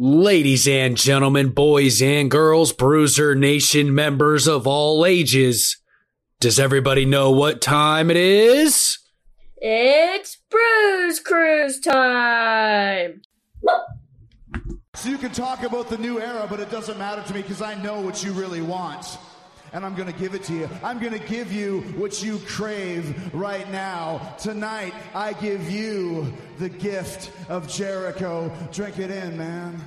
Ladies and gentlemen, boys and girls, Bruiser Nation members of all ages, does everybody know what time it is? It's Bruise Cruise time! So you can talk about the new era, but it doesn't matter to me because I know what you really want. And I'm going to give it to you. I'm going to give you what you crave right now. Tonight, I give you the gift of Jericho. Drink it in, man.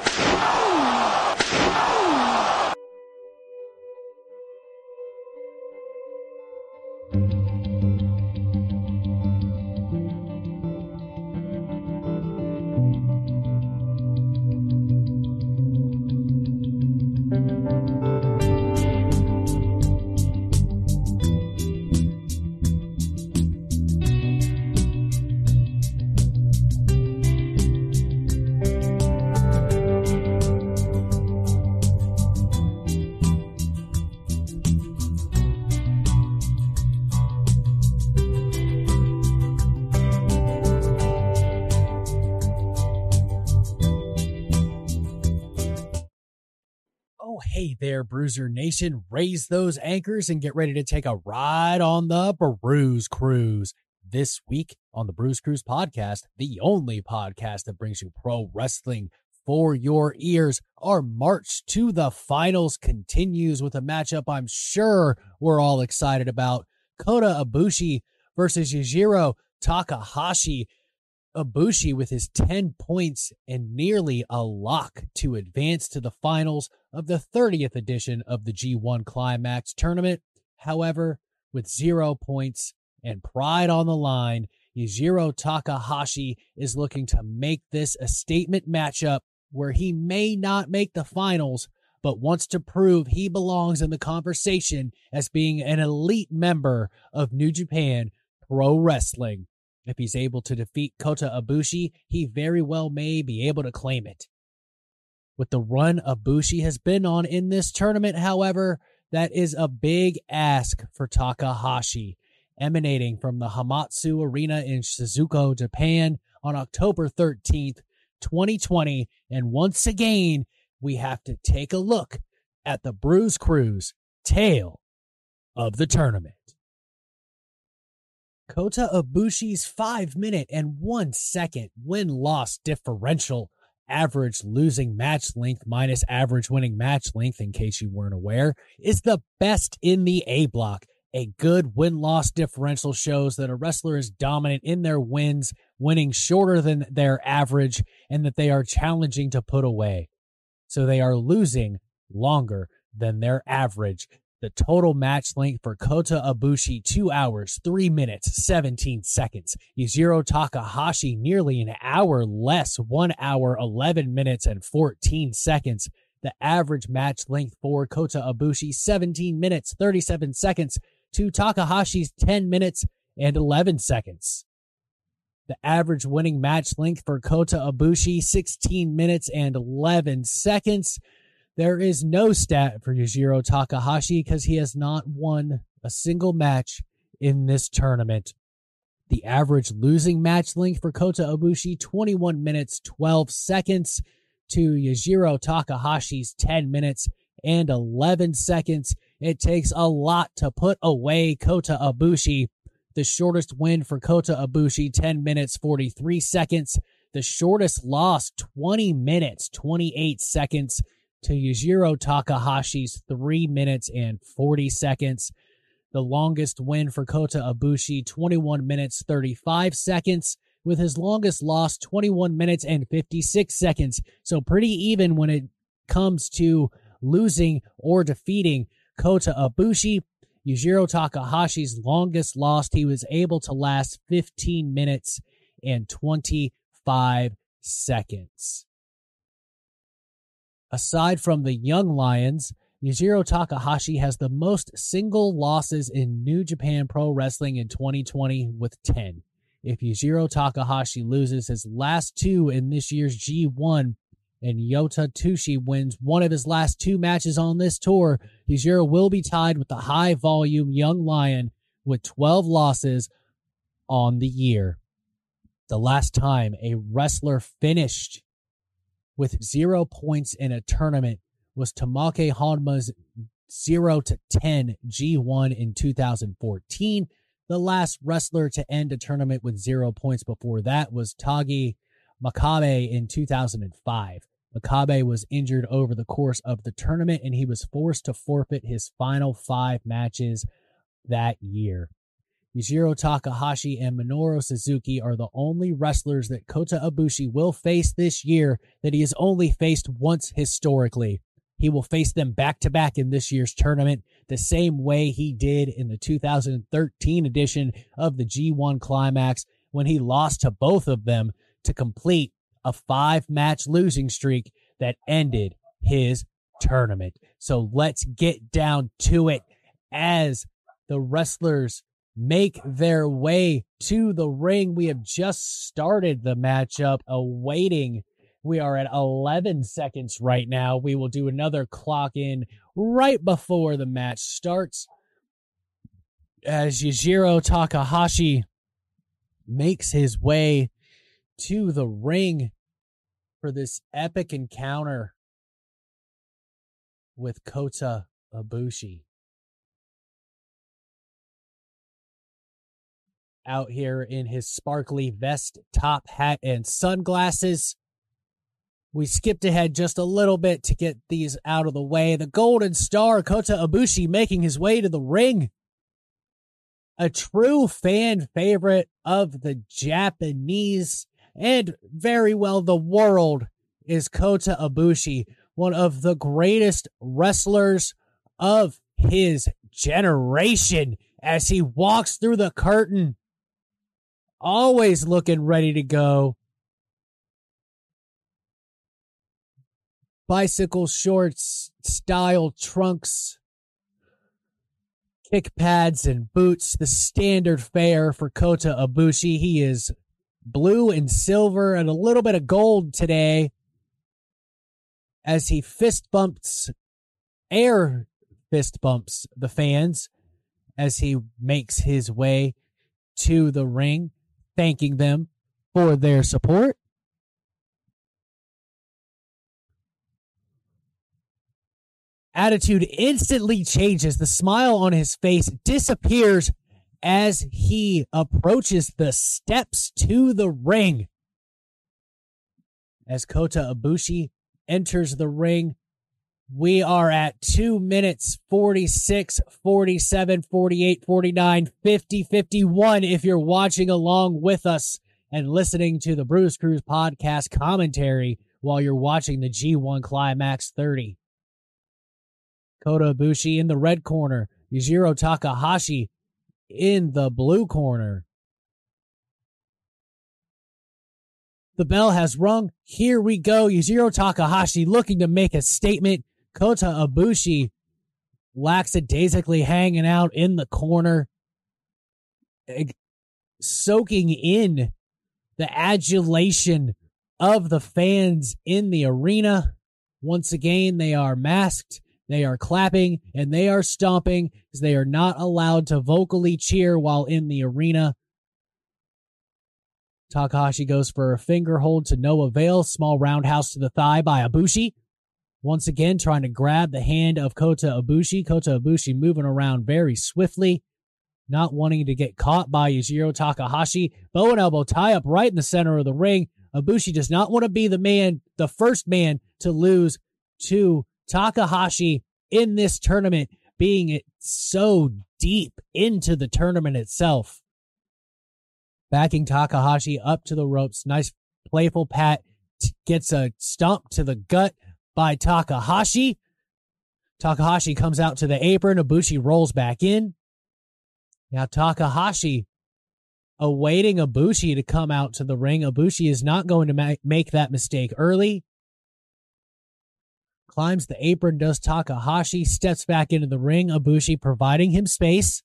There, Bruiser Nation. Raise those anchors and get ready to take a ride on the Bruise Cruise. This week on the Bruise Cruise podcast, the only podcast that brings you pro wrestling for your ears, our march to the finals continues with a matchup I'm sure we're all excited about. Kota Ibushi versus Yujiro Takahashi. Ibushi with his 10 points and nearly a lock to advance to the finals of the 30th edition of the G1 Climax tournament. However, with zero points and pride on the line, Yujiro Takahashi is looking to make this a statement matchup where he may not make the finals, but wants to prove he belongs in the conversation as being an elite member of New Japan Pro Wrestling. If he's able to defeat Kota Ibushi, he very well may be able to claim it. With the run Ibushi has been on in this tournament, however, that is a big ask for Takahashi, emanating from the Hamamatsu Arena in Shizuoka, Japan on October 13th, 2020. And once again, we have to take a look at the Bruise Cruise tale of the tournament. Kota Ibushi's five minute and one second win loss differential, average losing match length minus average winning match length, in case you weren't aware, is the best in the A block. A good win loss differential shows that a wrestler is dominant in their wins, winning shorter than their average, and that they are challenging to put away. So they are losing longer than their average. The total match length for Kota Ibushi, 2 hours, 3 minutes, 17 seconds. Yujiro Takahashi, nearly an hour less, 1 hour, 11 minutes, and 14 seconds. The average match length for Kota Ibushi, 17 minutes, 37 seconds, to Takahashi's 10 minutes and 11 seconds. The average winning match length for Kota Ibushi, 16 minutes and 11 seconds. There is no stat for Yujiro Takahashi because he has not won a single match in this tournament. The average losing match length for Kota Ibushi, 21 minutes, 12 seconds to Yujiro Takahashi's 10 minutes and 11 seconds. It takes a lot to put away Kota Ibushi. The shortest win for Kota Ibushi, 10 minutes, 43 seconds. The shortest loss, 20 minutes, 28 seconds to Yujiro Takahashi's 3 minutes and 40 seconds. The longest win for Kota Ibushi, 21 minutes, 35 seconds, with his longest loss, 21 minutes and 56 seconds. So pretty even when it comes to losing or defeating Kota Ibushi. Yujiro Takahashi's longest loss, he was able to last 15 minutes and 25 seconds. Aside from the Young Lions, Yujiro Takahashi has the most single losses in New Japan Pro Wrestling in 2020 with 10. If Yujiro Takahashi loses his last two in this year's G1 and Yota Tsuji wins one of his last two matches on this tour, Yujiro will be tied with the high volume Young Lion with 12 losses on the year. The last time a wrestler finished with zero points in a tournament was Tomoaki Honma's 0 to 10 G1 in 2014. The last wrestler to end a tournament with zero points before that was Togi Makabe in 2005. Makabe was injured over the course of the tournament and he was forced to forfeit his final five matches that year. Yujiro Takahashi and Minoru Suzuki are the only wrestlers that Kota Ibushi will face this year that he has only faced once historically. He will face them back to back in this year's tournament, the same way he did in the 2013 edition of the G1 Climax when he lost to both of them to complete a five match losing streak that ended his tournament. So let's get down to it as the wrestlers make their way to the ring. We have just started the matchup, awaiting. We are at 11 seconds right now. We will do another clock in right before the match starts as Yujiro Takahashi makes his way to the ring for this epic encounter with Kota Ibushi. Out here in his sparkly vest, top hat, and sunglasses. We skipped ahead just a little bit to get these out of the way. The Golden Star, Kota Ibushi, making his way to the ring. A true fan favorite of the Japanese and very well the world is Kota Ibushi, one of the greatest wrestlers of his generation as he walks through the curtain, always looking ready to go. Bicycle shorts, style trunks, kick pads, and boots, the standard fare for Kota Ibushi. He is blue and silver and a little bit of gold today as he fist bumps air fist bumps the fans as he makes his way to the ring thanking them for their support attitude instantly changes the smile on his face disappears as he approaches the steps to the ring. As Kota Ibushi enters the ring, we are at 2 minutes 46, 47, 48, 49, 50, 51. If you're watching along with us and listening to the Bruise Cruise podcast commentary while you're watching the G1 Climax 30. Kota Ibushi in the red corner, Yujiro Takahashi in the blue corner. The bell has rung. Here we go. Yujiro Takahashi looking to make a statement. Kota Ibushi lackadaisically hanging out in the corner, soaking in the adulation of the fans in the arena. Once again, they are masked they are clapping and they are stomping because they are not allowed to vocally cheer while in the arena. Takahashi goes for a finger hold to no avail. Small roundhouse to the thigh by Ibushi. Once again, trying to grab the hand of Kota Ibushi. Kota Ibushi moving around very swiftly, not wanting to get caught by Yujiro Takahashi. Bow and elbow tie up right in the center of the ring. Ibushi does not want to be the man, the first man to lose to Takahashi in this tournament being so deep into the tournament itself. Backing Takahashi up to the ropes. Nice playful pat. Gets a stomp to the gut by Takahashi. Takahashi comes out to the apron. Ibushi rolls back in. Now Takahashi awaiting Ibushi to come out to the ring. Ibushi is not going to ma- make that mistake early climbs the apron, does Takahashi, steps back into the ring, Ibushi providing him space.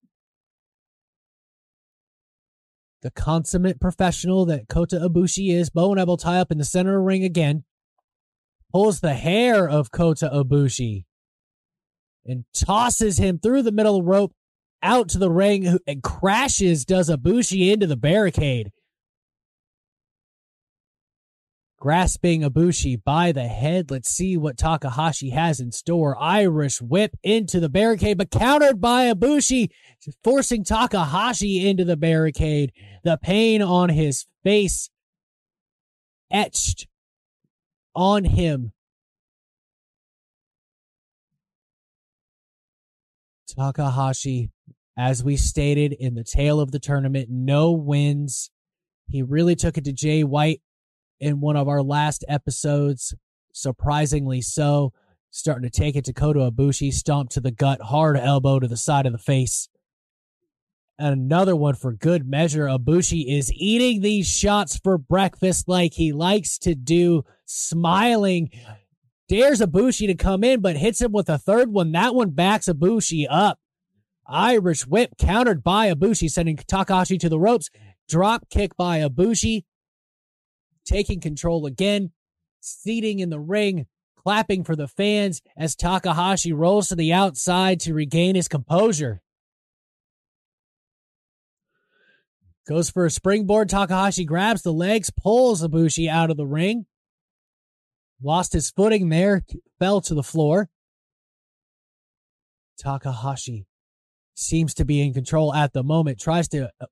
The consummate professional that Kota Ibushi is, bow and elbow tie up in the center of the ring again, pulls the hair of Kota Ibushi and tosses him through the middle rope out to the ring and crashes, does Ibushi into the barricade. grasping Ibushi by the head. Let's see what Takahashi has in store. Irish whip into the barricade, but countered by Ibushi, forcing Takahashi into the barricade. The pain on his face etched on him. Takahashi, as we stated in the tale of the tournament, no wins. He really took it to Jay White in one of our last episodes, surprisingly so. Starting to take it to Kota Ibushi, stomp to the gut, hard elbow to the side of the face. And another one for good measure. Ibushi is eating these shots for breakfast like he likes to do, smiling. Dares Ibushi to come in, but hits him with a third one. That one backs Ibushi up. Irish whip countered by Ibushi, sending Takahashi to the ropes. Drop kick by Ibushi, taking control again, seating in the ring, clapping for the fans as Takahashi rolls to the outside to regain his composure. Goes for a springboard. Takahashi grabs the legs, pulls Ibushi out of the ring. Lost his footing there, fell to the floor. Takahashi seems to be in control at the moment, tries to uh,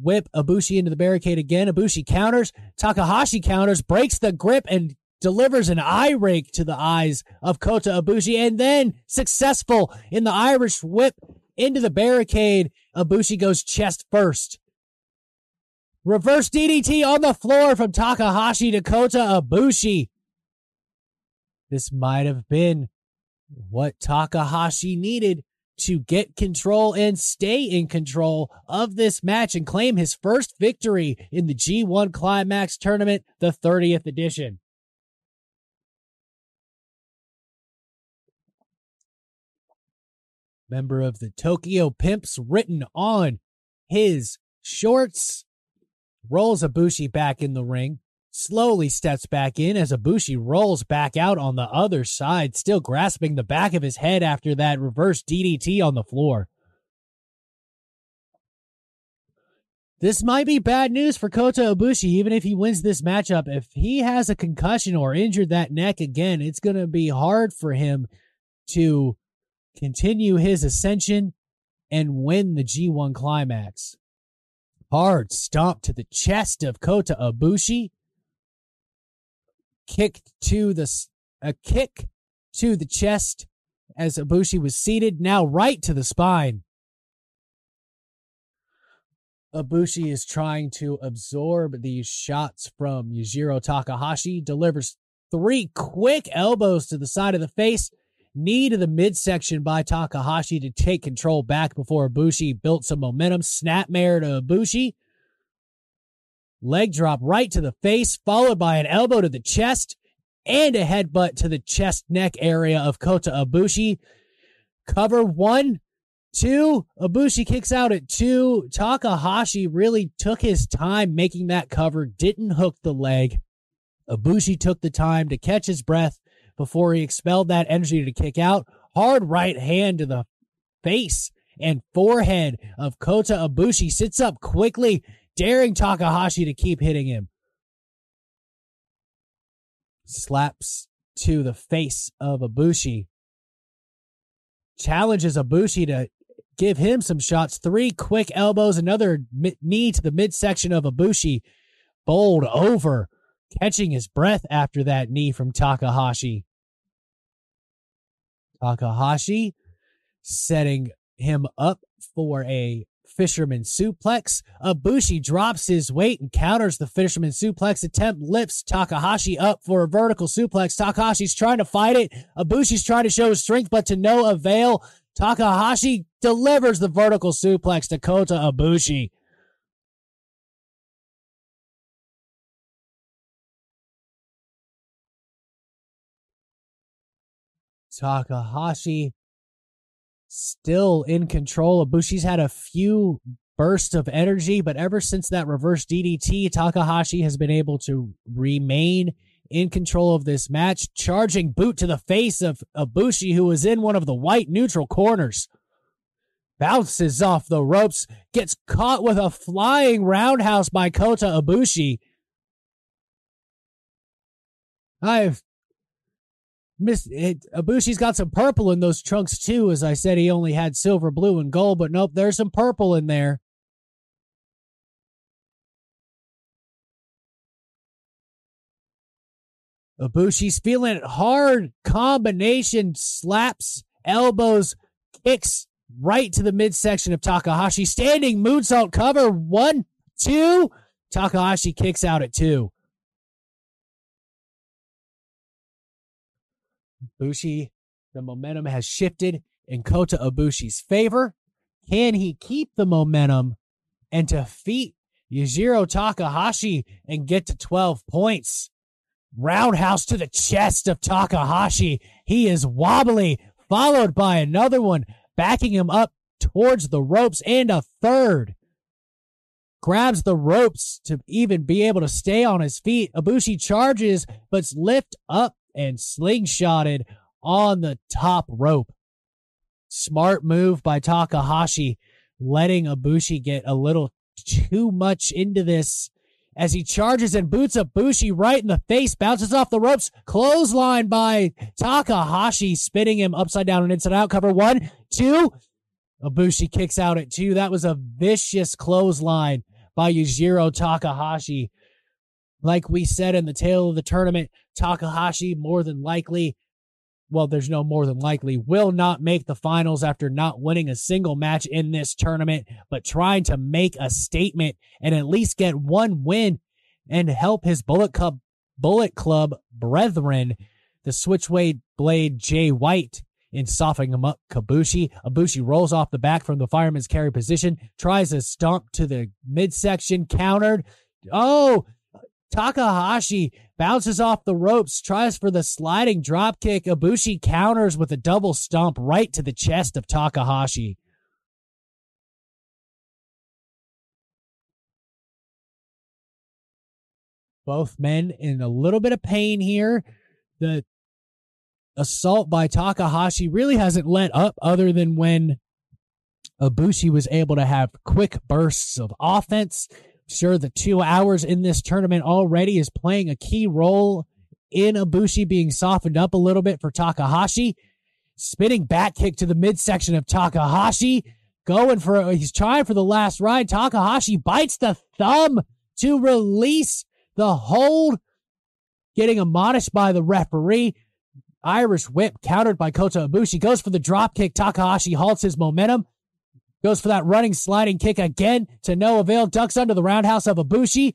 whip Ibushi into the barricade again. Ibushi counters. Takahashi counters, breaks the grip, and delivers an eye rake to the eyes of Kota Ibushi, and then successful in the Irish whip into the barricade. Ibushi goes chest first. Reverse DDT on the floor from Takahashi to Kota Ibushi. This might have been what Takahashi needed to get control and stay in control of this match and claim his first victory in the G1 Climax Tournament, the 30th edition. Member of the Tokyo Pimps written on his shorts rolls Ibushi back in the ring slowly steps back in as Ibushi rolls back out on the other side, still grasping the back of his head after that reverse DDT on the floor. This might be bad news for Kota Ibushi, even if he wins this matchup. If he has a concussion or injured that neck again, it's going to be hard for him to continue his ascension and win the G1 climax. Hard stomp to the chest of Kota Ibushi. Kick to the a kick to the chest as Ibushi was seated, now right to the spine. Ibushi is trying to absorb these shots from Yujiro Takahashi, delivers three quick elbows to the side of the face, knee to the midsection by Takahashi to take control back before Ibushi built some momentum, snapmare to Ibushi, leg drop right to the face, followed by an elbow to the chest and a headbutt to the chest neck area of Kota Ibushi. Cover one, two. Ibushi kicks out at two. Takahashi really took his time making that cover, didn't hook the leg. Ibushi took the time to catch his breath before he expelled that energy to kick out. Hard right hand to the face and forehead of Kota Ibushi sits up quickly daring Takahashi to keep hitting him. Slaps to the face of Ibushi. Challenges Ibushi to give him some shots. Three quick elbows, another knee to the midsection of Ibushi. Bowled over, catching his breath after that knee from Takahashi. Takahashi setting him up for a fisherman suplex. Ibushi drops his weight and counters the fisherman suplex attempt, lifts Takahashi up for a vertical suplex. Takahashi's trying to fight it. Ibushi's trying to show his strength, but to no avail. Takahashi delivers the vertical suplex to Kota Ibushi. Takahashi still in control. Ibushi's had a few bursts of energy, but ever since that reverse DDT, Takahashi has been able to remain in control of this match, charging boot to the face of Ibushi, who was in one of the white neutral corners. Bounces off the ropes, gets caught with a flying roundhouse by Kota Ibushi. I've missed it. Ibushi's got some purple in those trunks too. As I said, he only had silver, blue, and gold, but nope, there's some purple in there. Ibushi's feeling it hard. Combination slaps, elbows, kicks right to the midsection of Takahashi. Standing moonsault cover. One, two. Takahashi kicks out at two. Ibushi, the momentum has shifted in Kota Ibushi's favor. Can he keep the momentum and defeat Yujiro Takahashi and get to 12 points? Roundhouse to the chest of Takahashi. He is wobbly, followed by another one, backing him up towards the ropes, and a third. Grabs the ropes to even be able to stay on his feet. Ibushi charges, but's lift up and slingshotted on the top rope. Smart move by Takahashi, letting Ibushi get a little too much into this as he charges and boots Ibushi right in the face, bounces off the ropes, clothesline by Takahashi, spinning him upside down and inside out. Cover one, two. Ibushi kicks out at two. That was a vicious clothesline by Yujiro Takahashi. Like we said in the tale of the tournament, Takahashi more than likely, well, there's no more than likely, will not make the finals after not winning a single match in this tournament, but trying to make a statement and at least get one win and help his Bullet Club, Bullet Club brethren, the Switchblade Blade Jay White, in softening him up. Kabushi. Ibushi rolls off the back from the fireman's carry position, tries a stomp to the midsection, countered. Oh, Takahashi bounces off the ropes, tries for the sliding drop kick. Ibushi counters with a double stomp right to the chest of Takahashi. Both men in a little bit of pain here. The assault by Takahashi really hasn't let up other than when Ibushi was able to have quick bursts of offense Sure, the two hours in this tournament already is playing a key role in Ibushi being softened up a little bit for Takahashi. Spinning back kick to the midsection of Takahashi. Going for, he's trying for the last ride. Takahashi bites the thumb to release the hold. Getting admonished by the referee. Irish whip countered by Kota Ibushi. Goes for the drop kick. Takahashi halts his momentum. Goes for that running sliding kick again to no avail. Ducks under the roundhouse of Ibushi.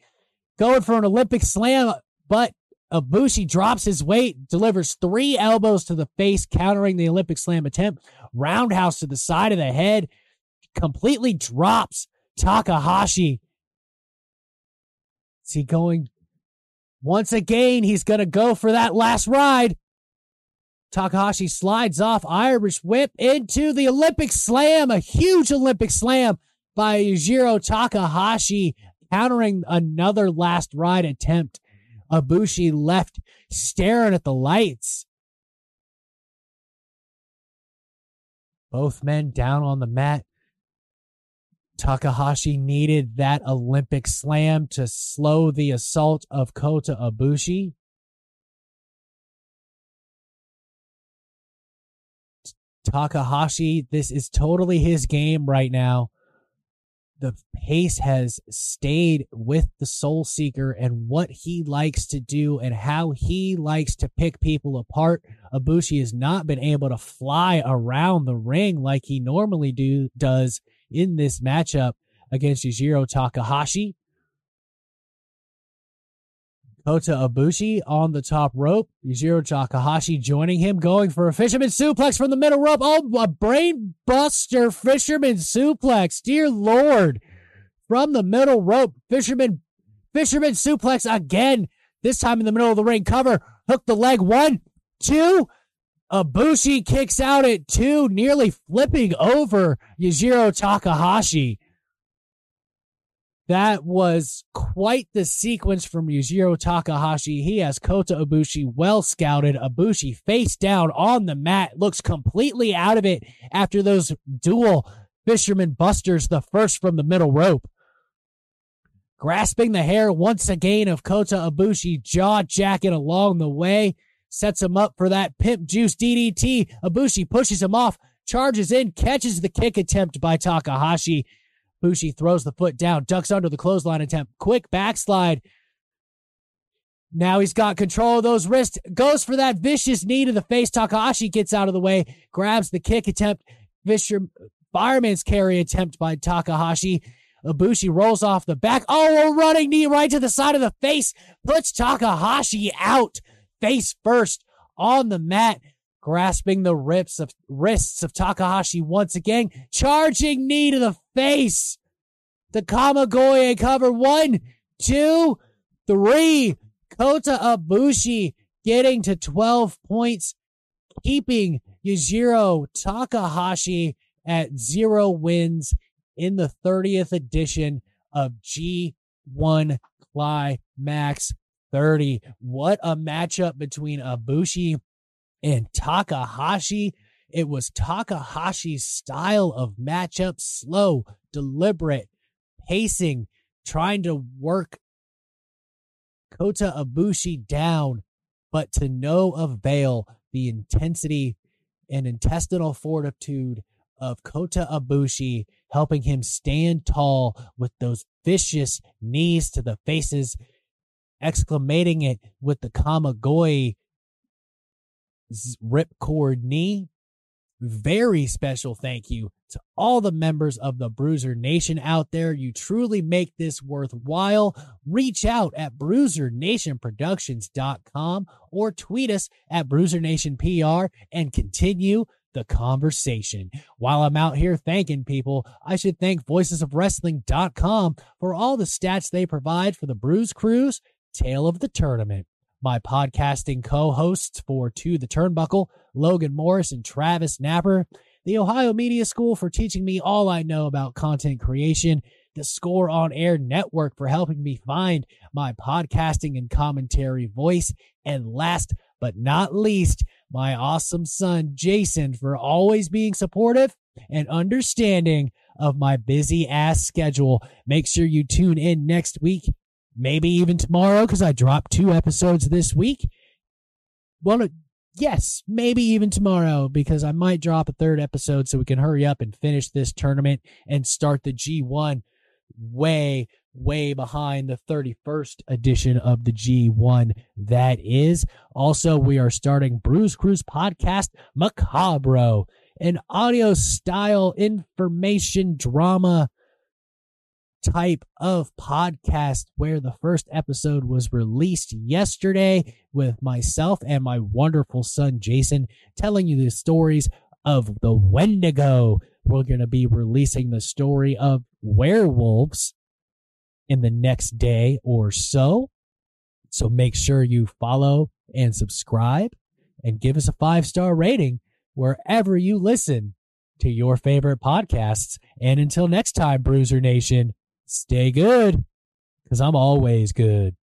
Going for an Olympic slam, but Ibushi drops his weight, delivers three elbows to the face, countering the Olympic slam attempt. Roundhouse to the side of the head. Completely drops Takahashi. Is he going once again? He's going to go for that last ride. Takahashi slides off Irish whip into the Olympic slam, a huge Olympic slam by Yujiro Takahashi, countering another last ride attempt. Ibushi left staring at the lights. Both men down on the mat. Takahashi needed that Olympic slam to slow the assault of Kota Ibushi. Takahashi, this is totally his game right now. The pace has stayed with the Soul Seeker and what he likes to do and how he likes to pick people apart. Ibushi has not been able to fly around the ring like he normally do does in this matchup against Yujiro Takahashi. Kota Ibushi on the top rope. Yujiro Takahashi joining him, going for a fisherman suplex from the middle rope. Oh, a brain buster fisherman suplex. Dear Lord. From the middle rope, fisherman, fisherman suplex again. This time in the middle of the ring cover. Hook the leg. One, two. Ibushi kicks out at two, nearly flipping over Yujiro Takahashi. That was quite the sequence from Yujiro Takahashi. He has Kota Ibushi well scouted. Ibushi face down on the mat, looks completely out of it after those dual fisherman busters, the first from the middle rope. grasping the hair once again of Kota Ibushi, jaw jacket along the way, sets him up for that pimp juice DDT. Ibushi pushes him off, charges in, catches the kick attempt by Takahashi. Bushi throws the foot down, ducks under the clothesline attempt, quick backslide. Now he's got control of those wrists, goes for that vicious knee to the face. Takahashi gets out of the way, grabs the kick attempt, vicious fireman's carry attempt by Takahashi. Ibushi rolls off the back. Oh, a running knee right to the side of the face, puts Takahashi out face first on the mat, grasping the rips of wrists of Takahashi once again, charging knee to the face. The Kamigoye cover one, two, three. Kota Ibushi getting to 12 points, keeping Yujiro Takahashi at zero wins in the 30th edition of G1 Climax 30. What a matchup between Ibushi and Takahashi. It was Takahashi's style of matchup, slow, deliberate, pacing, trying to work Kota Ibushi down, but to no avail the intensity and intestinal fortitude of Kota Ibushi, helping him stand tall with those vicious knees to the faces, exclamating it with the Kamigoye ripcord knee. Very special thank you to all the members of the Bruiser Nation out there. You truly make this worthwhile. Reach out at bruisernationproductions.com or tweet us at bruisernationpr and continue the conversation. While I'm out here thanking people, I should thank voicesofwrestling.com for all the stats they provide for the Bruise Cruise Tale of the Tournament. My podcasting co-hosts for To the Turnbuckle, Logan Morris and Travis Napper, the Ohio Media School for teaching me all I know about content creation, the Score on Air Network for helping me find my podcasting and commentary voice, and last but not least, my awesome son Jason for always being supportive and understanding of my busy ass schedule. Make sure you tune in next week, maybe even tomorrow, because I dropped two episodes this week. Well, yes, maybe even tomorrow, because I might drop a third episode so we can hurry up and finish this tournament and start the G1 way way behind the 31st edition of the G1 that is. Also, we are starting Bruise Cruise podcast Macabro, an audio style information drama type of podcast where the first episode was released yesterday with myself and my wonderful son Jason telling you the stories of the Wendigo. We're going to be releasing the story of werewolves in the next day or so. So make sure you follow and subscribe and give us a five star rating wherever you listen to your favorite podcasts. And until next time, Bruiser Nation, stay good because I'm always good.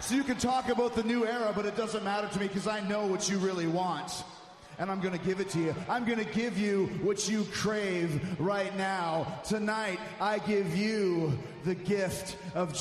So you can talk about the new era, but it doesn't matter to me because I know what you really want. And I'm going to give it to you. I'm going to give you what you crave right now. Tonight, I give you the gift of